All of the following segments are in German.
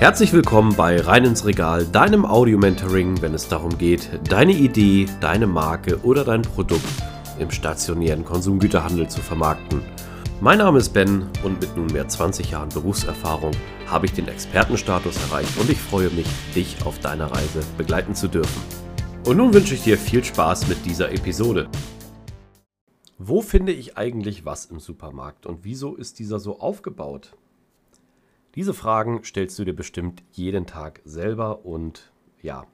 Herzlich willkommen bei Rein ins Regal, deinem Audio-Mentoring, wenn es darum geht, deine Idee, deine Marke oder dein Produkt im stationären Konsumgüterhandel zu vermarkten. Mein Name ist Ben und mit nunmehr 20 Jahren Berufserfahrung habe ich den Expertenstatus erreicht und ich freue mich, dich auf deiner Reise begleiten zu dürfen. Und nun wünsche ich dir viel Spaß mit dieser Episode. Wo finde ich eigentlich was im Supermarkt und wieso ist dieser so aufgebaut? Diese Fragen stellst du dir bestimmt jeden Tag selber und ja,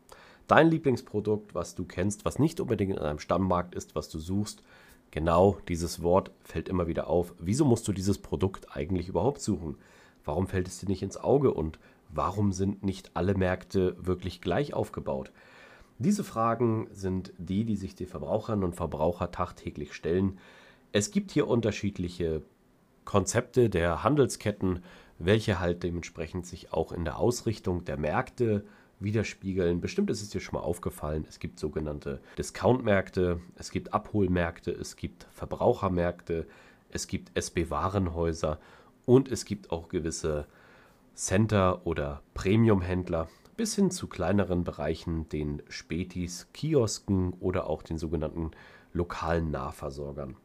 dein Lieblingsprodukt, was du kennst, was nicht unbedingt in einem Stammmarkt ist, was du suchst, genau dieses Wort fällt immer wieder auf. Wieso musst du dieses Produkt eigentlich überhaupt suchen? Warum fällt es dir nicht ins Auge und warum sind nicht alle Märkte wirklich gleich aufgebaut? Diese Fragen sind die, die sich die Verbraucherinnen und Verbraucher tagtäglich stellen. Es gibt hier unterschiedliche Konzepte der Handelsketten, welche halt dementsprechend sich auch in der Ausrichtung der Märkte widerspiegeln. Bestimmt ist es dir schon mal aufgefallen, es gibt sogenannte Discount-Märkte, es gibt Abholmärkte, es gibt Verbrauchermärkte, es gibt SB-Warenhäuser und es gibt auch gewisse Center- oder Premium-Händler bis hin zu kleineren Bereichen, den Spätis, Kiosken oder auch den sogenannten lokalen Nahversorgern.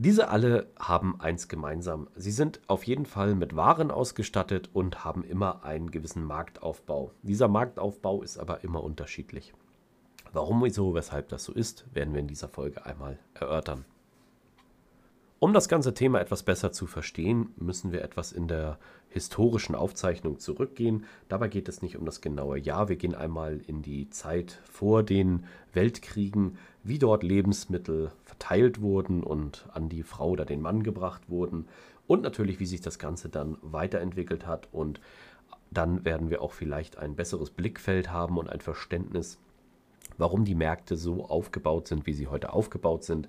Diese alle haben eins gemeinsam. Sie sind auf jeden Fall mit Waren ausgestattet und haben immer einen gewissen Marktaufbau. Dieser Marktaufbau ist aber immer unterschiedlich. Warum, wieso, weshalb das so ist, werden wir in dieser Folge einmal erörtern. Um das ganze Thema etwas besser zu verstehen, müssen wir etwas in der historischen Aufzeichnung zurückgehen. Dabei geht es nicht um das genaue Jahr. Wir gehen einmal in die Zeit vor den Weltkriegen, wie dort Lebensmittel verteilt wurden und an die Frau oder den Mann gebracht wurden und natürlich, wie sich das Ganze dann weiterentwickelt hat. Und dann werden wir auch vielleicht ein besseres Blickfeld haben und ein Verständnis, warum die Märkte so aufgebaut sind, wie sie heute aufgebaut sind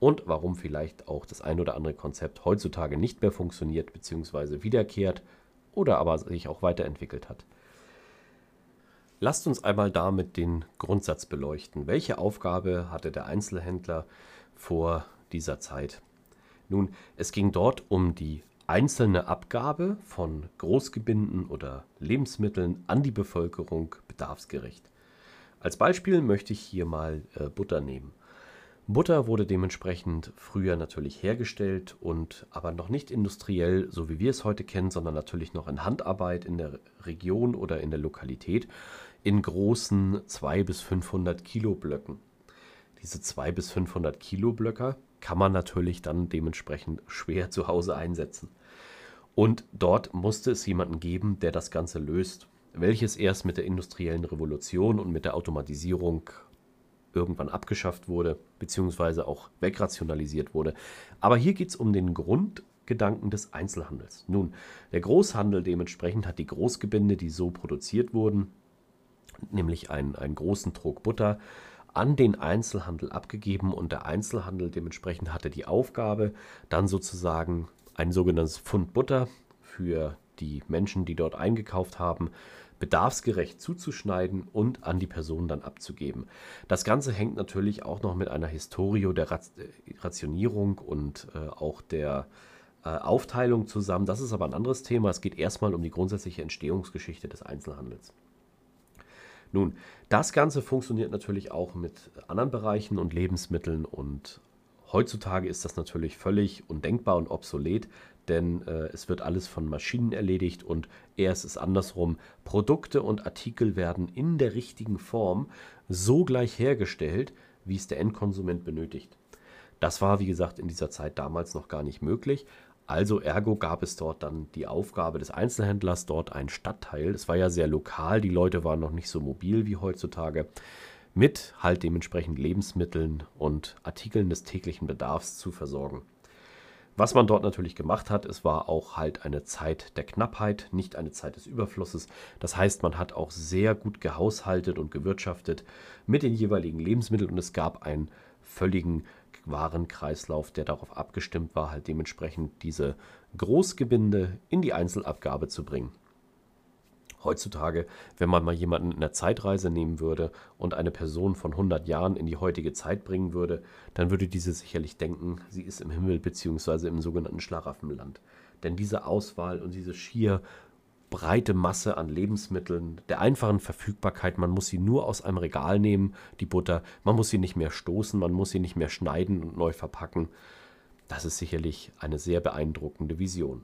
und warum vielleicht auch das ein oder andere Konzept heutzutage nicht mehr funktioniert bzw. wiederkehrt oder aber sich auch weiterentwickelt hat. Lasst uns einmal damit den Grundsatz beleuchten. Welche Aufgabe hatte der Einzelhändler vor dieser Zeit? Nun, es ging dort um die einzelne Abgabe von Großgebinden oder Lebensmitteln an die Bevölkerung bedarfsgerecht. Als Beispiel möchte ich hier mal äh, Butter nehmen. Butter wurde dementsprechend früher natürlich hergestellt und aber noch nicht industriell, so wie wir es heute kennen, sondern natürlich noch in Handarbeit in der Region oder in der Lokalität in großen 200 bis 500 Kilo Blöcken. Diese 200 bis 500 Kilo Blöcke kann man natürlich dann dementsprechend schwer zu Hause einsetzen. Und dort musste es jemanden geben, der das Ganze löst, welches erst mit der industriellen Revolution und mit der Automatisierung irgendwann abgeschafft wurde, beziehungsweise auch wegrationalisiert wurde. Aber hier geht es um den Grundgedanken des Einzelhandels. Nun, der Großhandel dementsprechend hat die Großgebinde, die so produziert wurden, nämlich einen, einen großen Trog Butter, an den Einzelhandel abgegeben und der Einzelhandel dementsprechend hatte die Aufgabe, dann sozusagen ein sogenanntes Pfund Butter für die Menschen, die dort eingekauft haben, bedarfsgerecht zuzuschneiden und an die Person dann abzugeben. Das Ganze hängt natürlich auch noch mit einer Historie der Rationierung und äh, auch der äh, Aufteilung zusammen. Das ist aber ein anderes Thema. Es geht erstmal um die grundsätzliche Entstehungsgeschichte des Einzelhandels. Nun, das Ganze funktioniert natürlich auch mit anderen Bereichen und Lebensmitteln und heutzutage ist das natürlich völlig undenkbar und obsolet, denn äh, es wird alles von Maschinen erledigt und eher ist es andersrum. Produkte und Artikel werden in der richtigen Form so gleich hergestellt, wie es der Endkonsument benötigt. Das war, wie gesagt, in dieser Zeit damals noch gar nicht möglich. Also ergo gab es dort dann die Aufgabe des Einzelhändlers, dort ein Stadtteil. Es war ja sehr lokal, die Leute waren noch nicht so mobil wie heutzutage, mit halt dementsprechend Lebensmitteln und Artikeln des täglichen Bedarfs zu versorgen. Was man dort natürlich gemacht hat, es war auch halt eine Zeit der Knappheit, nicht eine Zeit des Überflusses. Das heißt, man hat auch sehr gut gehaushaltet und gewirtschaftet mit den jeweiligen Lebensmitteln und es gab einen völligen Warenkreislauf, der darauf abgestimmt war, halt dementsprechend diese Großgebinde in die Einzelabgabe zu bringen. Heutzutage, wenn man mal jemanden in der Zeitreise nehmen würde und eine Person von 100 Jahren in die heutige Zeit bringen würde, dann würde diese sicherlich denken, sie ist im Himmel bzw. im sogenannten Schlaraffenland. Denn diese Auswahl und diese schier breite Masse an Lebensmitteln, der einfachen Verfügbarkeit. Man muss sie nur aus einem Regal nehmen, die Butter. Man muss sie nicht mehr stoßen, man muss sie nicht mehr schneiden und neu verpacken. Das ist sicherlich eine sehr beeindruckende Vision.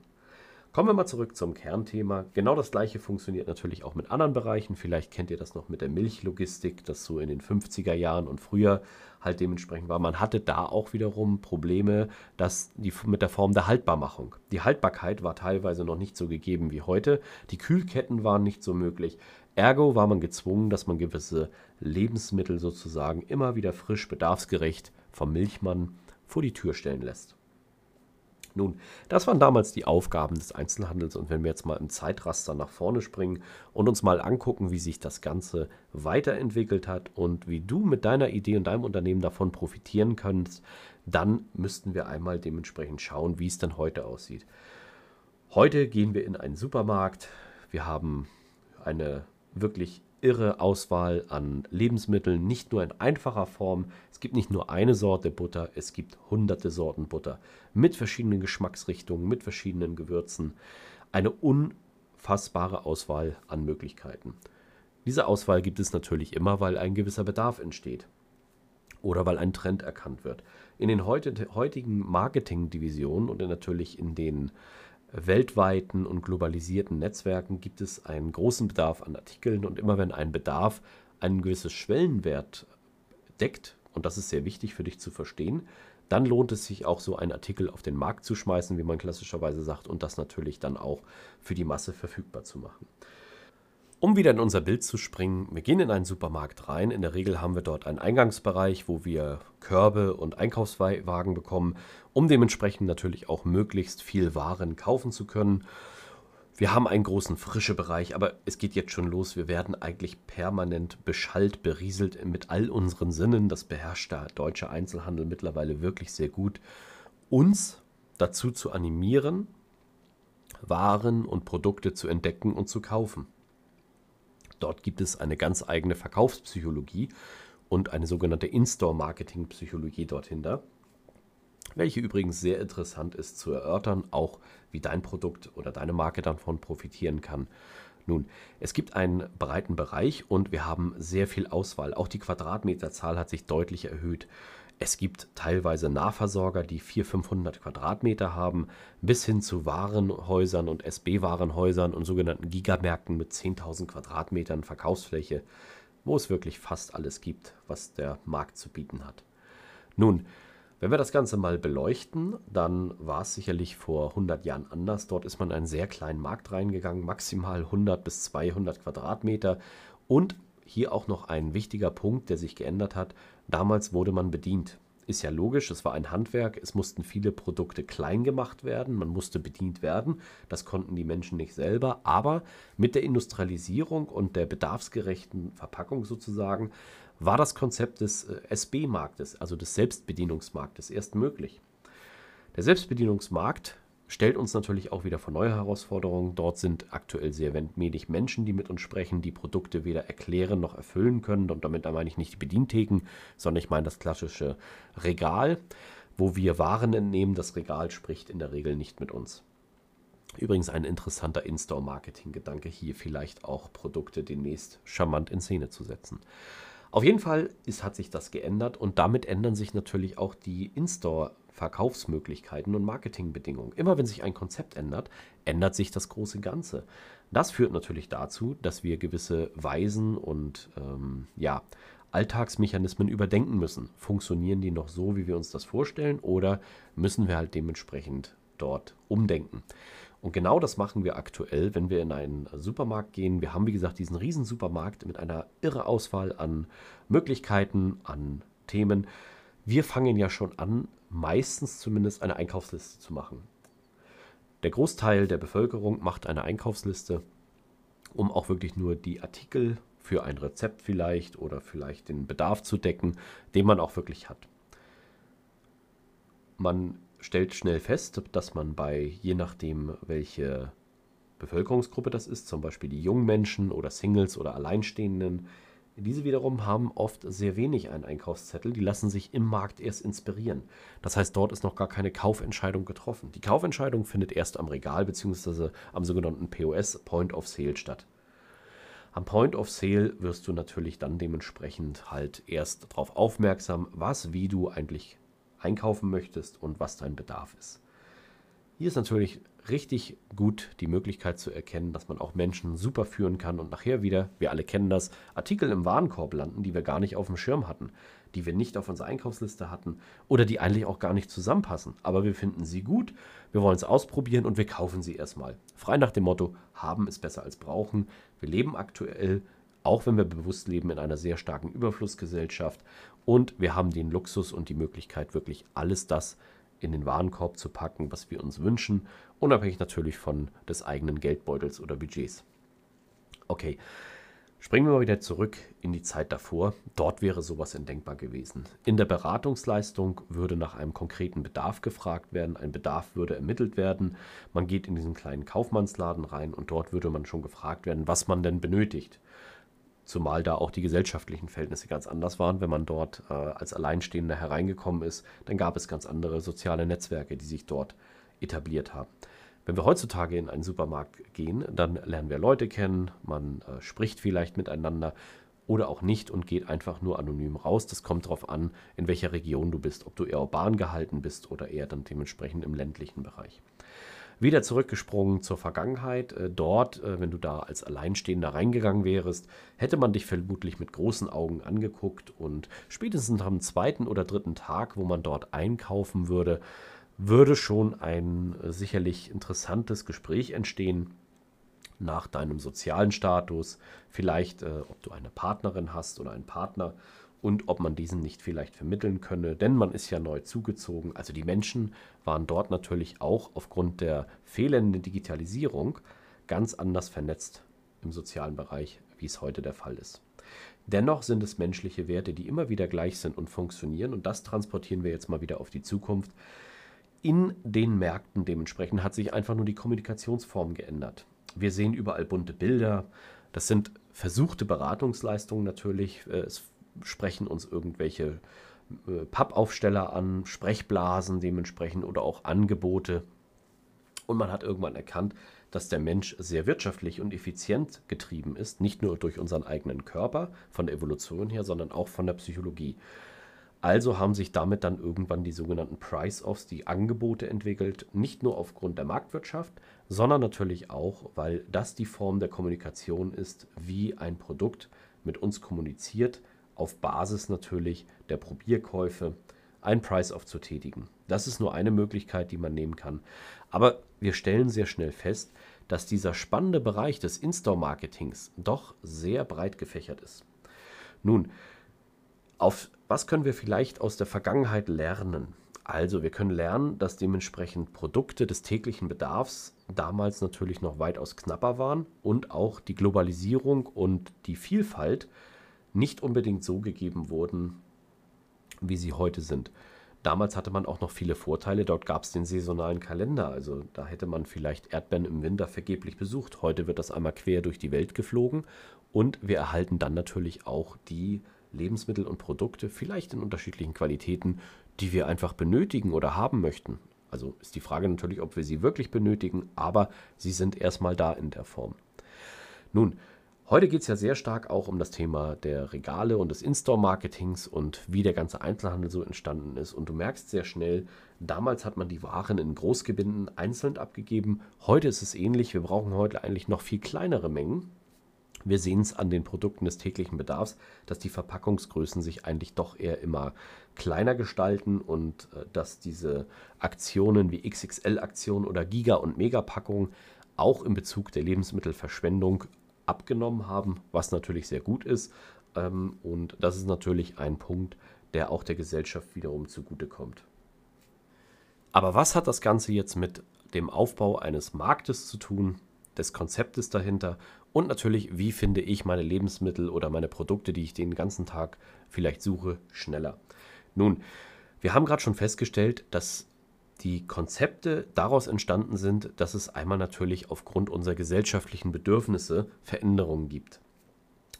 Kommen wir mal zurück zum Kernthema. Genau das gleiche funktioniert natürlich auch mit anderen Bereichen. Vielleicht kennt ihr das noch mit der Milchlogistik, das so in den 50er Jahren und früher halt dementsprechend war. Man hatte da auch wiederum Probleme dass die, mit der Form der Haltbarmachung. Die Haltbarkeit war teilweise noch nicht so gegeben wie heute. Die Kühlketten waren nicht so möglich. Ergo war man gezwungen, dass man gewisse Lebensmittel sozusagen immer wieder frisch, bedarfsgerecht vom Milchmann vor die Tür stellen lässt. Nun, das waren damals die Aufgaben des Einzelhandels und wenn wir jetzt mal im Zeitraster nach vorne springen und uns mal angucken, wie sich das Ganze weiterentwickelt hat und wie du mit deiner Idee und deinem Unternehmen davon profitieren kannst, dann müssten wir einmal dementsprechend schauen, wie es denn heute aussieht. Heute gehen wir in einen Supermarkt. Wir haben eine wirklich irre Auswahl an Lebensmitteln, nicht nur in einfacher Form. Es gibt nicht nur eine Sorte Butter, es gibt hunderte Sorten Butter mit verschiedenen Geschmacksrichtungen, mit verschiedenen Gewürzen. Eine unfassbare Auswahl an Möglichkeiten. Diese Auswahl gibt es natürlich immer, weil ein gewisser Bedarf entsteht oder weil ein Trend erkannt wird. In den heutigen Marketingdivisionen und natürlich in den weltweiten und globalisierten Netzwerken gibt es einen großen Bedarf an Artikeln und immer wenn ein Bedarf einen gewissen Schwellenwert deckt, und das ist sehr wichtig für dich zu verstehen, dann lohnt es sich auch so einen Artikel auf den Markt zu schmeißen, wie man klassischerweise sagt, und das natürlich dann auch für die Masse verfügbar zu machen. Um wieder in unser Bild zu springen, wir gehen in einen Supermarkt rein. In der Regel haben wir dort einen Eingangsbereich, wo wir Körbe und Einkaufswagen bekommen, um dementsprechend natürlich auch möglichst viel Waren kaufen zu können. Wir haben einen großen frische Bereich, aber es geht jetzt schon los. Wir werden eigentlich permanent beschallt, berieselt mit all unseren Sinnen. Das beherrscht der deutsche Einzelhandel mittlerweile wirklich sehr gut. Uns dazu zu animieren, Waren und Produkte zu entdecken und zu kaufen. Dort gibt es eine ganz eigene Verkaufspsychologie und eine sogenannte In-Store-Marketing-Psychologie dorthinter, welche übrigens sehr interessant ist zu erörtern, auch wie dein Produkt oder deine Marke davon profitieren kann. Nun, es gibt einen breiten Bereich und wir haben sehr viel Auswahl. Auch die Quadratmeterzahl hat sich deutlich erhöht. Es gibt teilweise Nahversorger, die 400, 500 Quadratmeter haben, bis hin zu Warenhäusern und SB-Warenhäusern und sogenannten Gigamärkten mit 10.000 Quadratmetern Verkaufsfläche, wo es wirklich fast alles gibt, was der Markt zu bieten hat. Nun, wenn wir das Ganze mal beleuchten, dann war es sicherlich vor 100 Jahren anders. Dort ist man in einen sehr kleinen Markt reingegangen, maximal 100 bis 200 Quadratmeter und hier auch noch ein wichtiger Punkt, der sich geändert hat. Damals wurde man bedient. Ist ja logisch, es war ein Handwerk, es mussten viele Produkte klein gemacht werden, man musste bedient werden. Das konnten die Menschen nicht selber, aber mit der Industrialisierung und der bedarfsgerechten Verpackung sozusagen war das Konzept des äh, SB-Marktes, also des Selbstbedienungsmarktes, erst möglich. Der Selbstbedienungsmarkt stellt uns natürlich auch wieder vor neue Herausforderungen. Dort sind aktuell sehr wenig Menschen, die mit uns sprechen, die Produkte weder erklären noch erfüllen können. Und damit meine ich nicht die Bedientheken, sondern ich meine das klassische Regal, wo wir Waren entnehmen. Das Regal spricht in der Regel nicht mit uns. Übrigens ein interessanter In-Store-Marketing-Gedanke hier, vielleicht auch Produkte demnächst charmant in Szene zu setzen. Auf jeden Fall ist, hat sich das geändert und damit ändern sich natürlich auch die In-Store-Verkaufsmöglichkeiten und Marketingbedingungen. Immer wenn sich ein Konzept ändert, ändert sich das große Ganze. Das führt natürlich dazu, dass wir gewisse Weisen und ähm, ja, Alltagsmechanismen überdenken müssen. Funktionieren die noch so, wie wir uns das vorstellen, oder müssen wir halt dementsprechend dort umdenken? Und genau das machen wir aktuell, wenn wir in einen Supermarkt gehen. Wir haben, wie gesagt, diesen riesen Supermarkt mit einer irre Auswahl an Möglichkeiten, an Themen. Wir fangen ja schon an, meistens zumindest eine Einkaufsliste zu machen. Der Großteil der Bevölkerung macht eine Einkaufsliste, um auch wirklich nur die Artikel für ein Rezept vielleicht oder vielleicht den Bedarf zu decken, den man auch wirklich hat. Man stellt schnell fest, dass man bei, je nachdem, welche Bevölkerungsgruppe das ist, zum Beispiel die jungen Menschen oder Singles oder Alleinstehenden, Diese wiederum haben oft sehr wenig einen Einkaufszettel, die lassen sich im Markt erst inspirieren. Das heißt, dort ist noch gar keine Kaufentscheidung getroffen. Die Kaufentscheidung findet erst am Regal bzw. am sogenannten POS, Point of Sale, statt. Am Point of Sale wirst du natürlich dann dementsprechend halt erst darauf aufmerksam, was, wie du eigentlich einkaufen möchtest und was dein Bedarf ist. Hier ist natürlich richtig gut die Möglichkeit zu erkennen, dass man auch Menschen super führen kann und nachher wieder, wir alle kennen das, Artikel im Warenkorb landen, die wir gar nicht auf dem Schirm hatten, die wir nicht auf unserer Einkaufsliste hatten oder die eigentlich auch gar nicht zusammenpassen. Aber wir finden sie gut, wir wollen es ausprobieren und wir kaufen sie erstmal. Frei nach dem Motto, haben ist besser als brauchen. Wir leben aktuell, auch wenn wir bewusst leben, in einer sehr starken Überflussgesellschaft und wir haben den Luxus und die Möglichkeit, wirklich alles das in den Warenkorb zu packen, was wir uns wünschen, unabhängig natürlich von des eigenen Geldbeutels oder Budgets. Okay, springen wir mal wieder zurück in die Zeit davor. Dort wäre sowas undenkbar gewesen. In der Beratungsleistung würde nach einem konkreten Bedarf gefragt werden, ein Bedarf würde ermittelt werden. Man geht in diesen kleinen Kaufmannsladen rein und dort würde man schon gefragt werden, was man denn benötigt. Zumal da auch die gesellschaftlichen Verhältnisse ganz anders waren. Wenn man dort äh, als Alleinstehender hereingekommen ist, dann gab es ganz andere soziale Netzwerke, die sich dort etabliert haben. Wenn wir heutzutage in einen Supermarkt gehen, dann lernen wir Leute kennen, man äh, spricht vielleicht miteinander oder auch nicht und geht einfach nur anonym raus. Das kommt darauf an, in welcher Region du bist, ob du eher urban gehalten bist oder eher dann dementsprechend im ländlichen Bereich. Wieder zurückgesprungen zur Vergangenheit. Äh, dort, äh, wenn du da als Alleinstehender reingegangen wärst, hätte man dich vermutlich mit großen Augen angeguckt und spätestens am zweiten oder dritten Tag, wo man dort einkaufen würde, würde schon ein äh, sicherlich interessantes Gespräch entstehen nach deinem sozialen Status, vielleicht ob du eine Partnerin hast oder einen Partner und ob man diesen nicht vielleicht vermitteln könne, denn man ist ja neu zugezogen. Also die Menschen waren dort natürlich auch aufgrund der fehlenden Digitalisierung ganz anders vernetzt im sozialen Bereich, wie es heute der Fall ist. Dennoch sind es menschliche Werte, die immer wieder gleich sind und funktionieren und das transportieren wir jetzt mal wieder auf die Zukunft. In den Märkten dementsprechend hat sich einfach nur die Kommunikationsform geändert. Wir sehen überall bunte Bilder. Das sind versuchte Beratungsleistungen natürlich. Es sprechen uns irgendwelche äh, Pappaufsteller an, Sprechblasen dementsprechend oder auch Angebote. Und man hat irgendwann erkannt, dass der Mensch sehr wirtschaftlich und effizient getrieben ist, nicht nur durch unseren eigenen Körper von der Evolution her, sondern auch von der Psychologie. Also haben sich damit dann irgendwann die sogenannten Price-Offs, die Angebote entwickelt, nicht nur aufgrund der Marktwirtschaft, sondern natürlich auch, weil das die Form der Kommunikation ist, wie ein Produkt mit uns kommuniziert, auf Basis natürlich der Probierkäufe einen Price-Off zu tätigen. Das ist nur eine Möglichkeit, die man nehmen kann. Aber wir stellen sehr schnell fest, dass dieser spannende Bereich des In-Store-Marketings doch sehr breit gefächert ist. Nun, auf was können wir vielleicht aus der Vergangenheit lernen? Also, wir können lernen, dass dementsprechend Produkte des täglichen Bedarfs damals natürlich noch weitaus knapper waren und auch die Globalisierung und die Vielfalt nicht unbedingt so gegeben wurden, wie sie heute sind. Damals hatte man auch noch viele Vorteile. Dort gab es den saisonalen Kalender. Also da hätte man vielleicht Erdbeeren im Winter vergeblich besucht. Heute wird das einmal quer durch die Welt geflogen. Und wir erhalten dann natürlich auch die Lebensmittel und Produkte, vielleicht in unterschiedlichen Qualitäten, die wir einfach benötigen oder haben möchten. Also ist die Frage natürlich, ob wir sie wirklich benötigen, aber sie sind erstmal da in der Form. Nun, Heute geht es ja sehr stark auch um das Thema der Regale und des In-Store-Marketings und wie der ganze Einzelhandel so entstanden ist. Und du merkst sehr schnell, damals hat man die Waren in Großgebinden einzeln abgegeben. Heute ist es ähnlich. Wir brauchen heute eigentlich noch viel kleinere Mengen. Wir sehen es an den Produkten des täglichen Bedarfs, dass die Verpackungsgrößen sich eigentlich doch eher immer kleiner gestalten und äh, dass diese Aktionen wie XXL-Aktionen oder Giga- und Megapackungen auch in Bezug der Lebensmittelverschwendung abgenommen haben, was natürlich sehr gut ist. Ähm, und das ist natürlich ein Punkt, der auch der Gesellschaft wiederum zugutekommt. Aber was hat das Ganze jetzt mit dem Aufbau eines Marktes zu tun, des Konzeptes dahinter und natürlich, wie finde ich meine Lebensmittel oder meine Produkte, die ich den ganzen Tag vielleicht suche, schneller? Nun, wir haben gerade schon festgestellt, dass die Konzepte daraus entstanden sind, dass es einmal natürlich aufgrund unserer gesellschaftlichen Bedürfnisse Veränderungen gibt.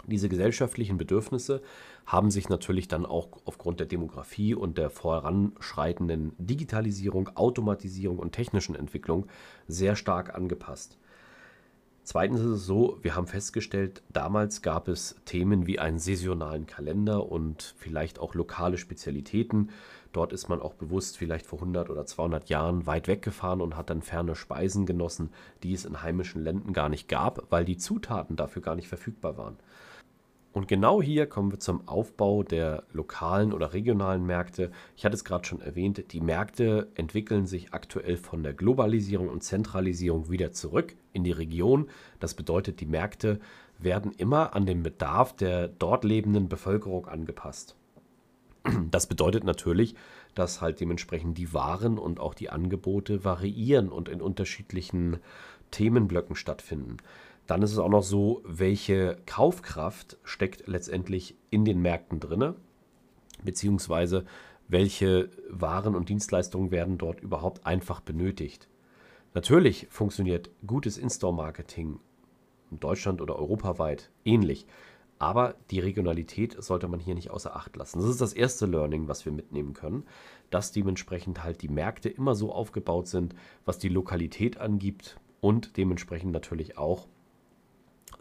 Diese gesellschaftlichen Bedürfnisse haben sich natürlich dann auch aufgrund der Demografie und der voranschreitenden Digitalisierung, Automatisierung und technischen Entwicklung sehr stark angepasst. Zweitens ist es so, wir haben festgestellt, damals gab es Themen wie einen saisonalen Kalender und vielleicht auch lokale Spezialitäten. Dort ist man auch bewusst vielleicht vor 100 oder 200 Jahren weit weggefahren und hat dann ferne Speisen genossen, die es in heimischen Ländern gar nicht gab, weil die Zutaten dafür gar nicht verfügbar waren. Und genau hier kommen wir zum Aufbau der lokalen oder regionalen Märkte. Ich hatte es gerade schon erwähnt, die Märkte entwickeln sich aktuell von der Globalisierung und Zentralisierung wieder zurück in die Region. Das bedeutet, die Märkte werden immer an den Bedarf der dort lebenden Bevölkerung angepasst. Das bedeutet natürlich, dass halt dementsprechend die Waren und auch die Angebote variieren und in unterschiedlichen Themenblöcken stattfinden. Dann ist es auch noch so, welche Kaufkraft steckt letztendlich in den Märkten drin, beziehungsweise welche Waren und Dienstleistungen werden dort überhaupt einfach benötigt. Natürlich funktioniert gutes In-Store-Marketing in Deutschland oder europaweit ähnlich, aber die Regionalität sollte man hier nicht außer Acht lassen. Das ist das erste Learning, was wir mitnehmen können, dass dementsprechend halt die Märkte immer so aufgebaut sind, was die Lokalität angibt und dementsprechend natürlich auch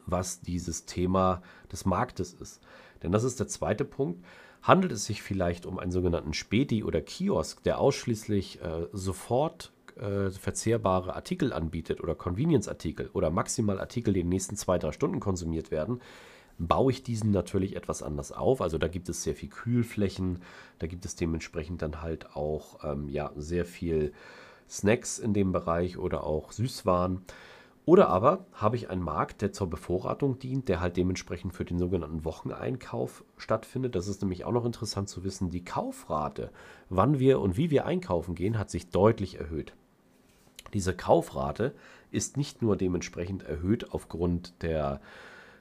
was dieses Thema des Marktes ist. Denn das ist der zweite Punkt. Handelt es sich vielleicht um einen sogenannten Späti oder Kiosk, der ausschließlich äh, sofort äh, verzehrbare Artikel anbietet oder Convenience-Artikel oder maximal Artikel, die in den nächsten zwei, drei Stunden konsumiert werden, baue ich diesen natürlich etwas anders auf. Also da gibt es sehr viel Kühlflächen, da gibt es dementsprechend dann halt auch ähm, ja, sehr viel Snacks in dem Bereich oder auch Süßwaren. Oder aber habe ich einen Markt, der zur Bevorratung dient, der halt dementsprechend für den sogenannten Wocheneinkauf stattfindet. Das ist nämlich auch noch interessant zu wissen. Die Kaufrate, wann wir und wie wir einkaufen gehen, hat sich deutlich erhöht. Diese Kaufrate ist nicht nur dementsprechend erhöht aufgrund der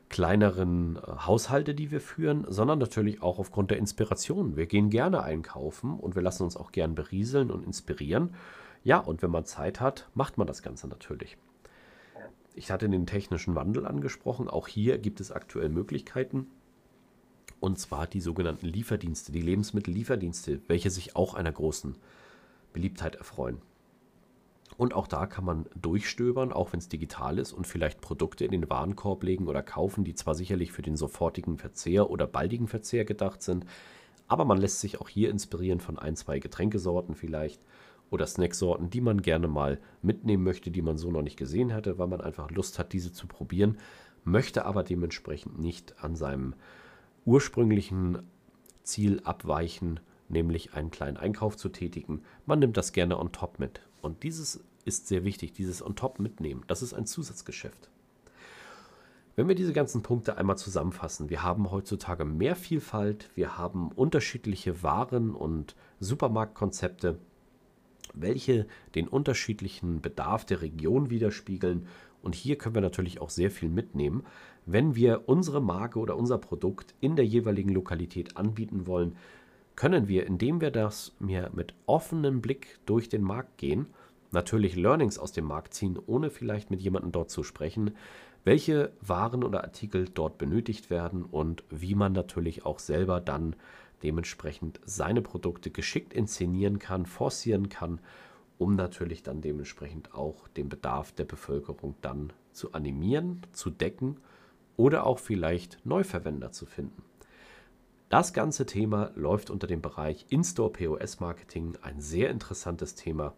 kleineren äh, Haushalte, die wir führen, sondern natürlich auch aufgrund der Inspiration. Wir gehen gerne einkaufen und wir lassen uns auch gern berieseln und inspirieren. Ja, und wenn man Zeit hat, macht man das Ganze natürlich. Ich hatte den technischen Wandel angesprochen. Auch hier gibt es aktuell Möglichkeiten. Und zwar die sogenannten Lieferdienste, die Lebensmittellieferdienste, welche sich auch einer großen Beliebtheit erfreuen. Und auch da kann man durchstöbern, auch wenn es digital ist, und vielleicht Produkte in den Warenkorb legen oder kaufen, die zwar sicherlich für den sofortigen Verzehr oder baldigen Verzehr gedacht sind, aber man lässt sich auch hier inspirieren von ein, zwei Getränkesorten vielleicht oder Snacksorten, die man gerne mal mitnehmen möchte, die man so noch nicht gesehen hatte, weil man einfach Lust hat, diese zu probieren, möchte aber dementsprechend nicht an seinem ursprünglichen Ziel abweichen, nämlich einen kleinen Einkauf zu tätigen. Man nimmt das gerne on top mit. Und dieses ist sehr wichtig, dieses on top mitnehmen. Das ist ein Zusatzgeschäft. Wenn wir diese ganzen Punkte einmal zusammenfassen, wir haben heutzutage mehr Vielfalt, wir haben unterschiedliche Waren und Supermarktkonzepte, welche den unterschiedlichen Bedarf der Region widerspiegeln. Und hier können wir natürlich auch sehr viel mitnehmen. Wenn wir unsere Marke oder unser Produkt in der jeweiligen Lokalität anbieten wollen, können wir, indem wir das mir mit offenem Blick durch den Markt gehen, natürlich Learnings aus dem Markt ziehen, ohne vielleicht mit jemandem dort zu sprechen, welche Waren oder Artikel dort benötigt werden und wie man natürlich auch selber dann dementsprechend seine Produkte geschickt inszenieren kann, forcieren kann, um natürlich dann dementsprechend auch den Bedarf der Bevölkerung dann zu animieren, zu decken oder auch vielleicht Neuverwender zu finden. Das ganze Thema läuft unter dem Bereich In-Store POS Marketing, ein sehr interessantes Thema,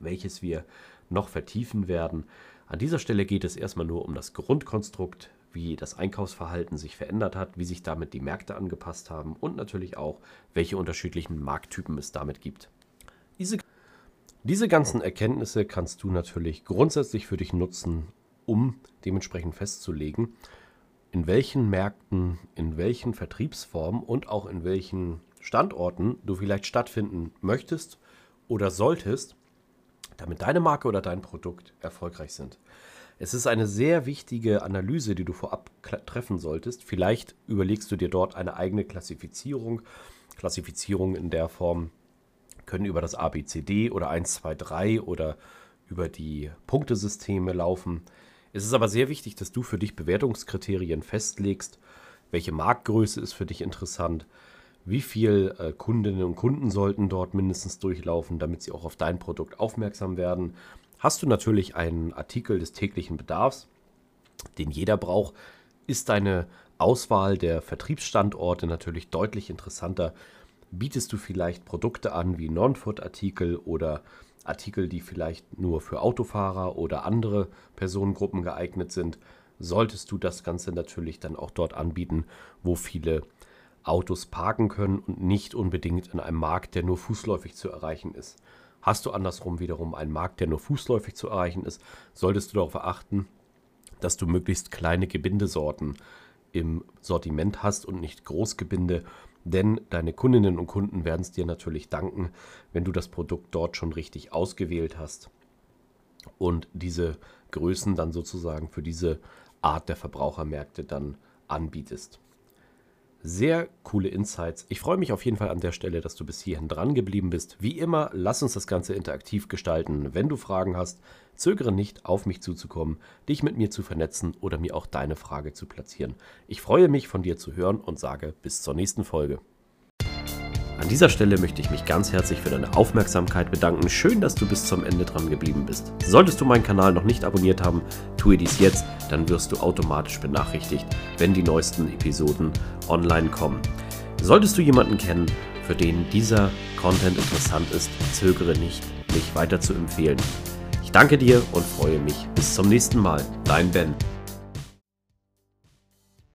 welches wir noch vertiefen werden. An dieser Stelle geht es erstmal nur um das Grundkonstrukt, wie das Einkaufsverhalten sich verändert hat, wie sich damit die Märkte angepasst haben und natürlich auch, welche unterschiedlichen Markttypen es damit gibt. Diese, diese ganzen Erkenntnisse kannst du natürlich grundsätzlich für dich nutzen, um dementsprechend festzulegen, in welchen Märkten, in welchen Vertriebsformen und auch in welchen Standorten du vielleicht stattfinden möchtest oder solltest, damit deine Marke oder dein Produkt erfolgreich sind. Es ist eine sehr wichtige Analyse, die du vorab treffen solltest. Vielleicht überlegst du dir dort eine eigene Klassifizierung. Klassifizierung in der Form können über das ABCD oder 1, 2, 3 oder über die Punktesysteme laufen. Es ist aber sehr wichtig, dass du für dich Bewertungskriterien festlegst. Welche Marktgröße ist für dich interessant? Wie viele äh, Kundinnen und Kunden sollten dort mindestens durchlaufen, damit sie auch auf dein Produkt aufmerksam werden? Hast du natürlich einen Artikel des täglichen Bedarfs, den jeder braucht, ist deine Auswahl der Vertriebsstandorte natürlich deutlich interessanter. Bietest du vielleicht Produkte an wie Non-Food-Artikel oder Artikel, die vielleicht nur für Autofahrer oder andere Personengruppen geeignet sind, solltest du das Ganze natürlich dann auch dort anbieten, wo viele Autos parken können und nicht unbedingt in einem Markt, der nur fußläufig zu erreichen ist. Hast du andersrum wiederum einen Markt, der nur fußläufig zu erreichen ist, solltest du darauf achten, dass du möglichst kleine Gebindesorten im Sortiment hast und nicht Großgebinde, denn deine Kundinnen und Kunden werden es dir natürlich danken, wenn du das Produkt dort schon richtig ausgewählt hast und diese Größen dann sozusagen für diese Art der Verbrauchermärkte dann anbietest. Sehr coole Insights. Ich freue mich auf jeden Fall an der Stelle, dass du bis hierhin dran geblieben bist. Wie immer, lass uns das Ganze interaktiv gestalten. Wenn du Fragen hast, zögere nicht, auf mich zuzukommen, dich mit mir zu vernetzen oder mir auch deine Frage zu platzieren. Ich freue mich, von dir zu hören und sage bis zur nächsten Folge. An dieser Stelle möchte ich mich ganz herzlich für deine Aufmerksamkeit bedanken. Schön, dass du bis zum Ende dran geblieben bist. Solltest du meinen Kanal noch nicht abonniert haben, tue dies jetzt, dann wirst du automatisch benachrichtigt, wenn die neuesten Episoden online kommen. Solltest du jemanden kennen, für den dieser Content interessant ist, zögere nicht, mich weiter zu empfehlen. Ich danke dir und freue mich. Bis zum nächsten Mal. Dein Ben.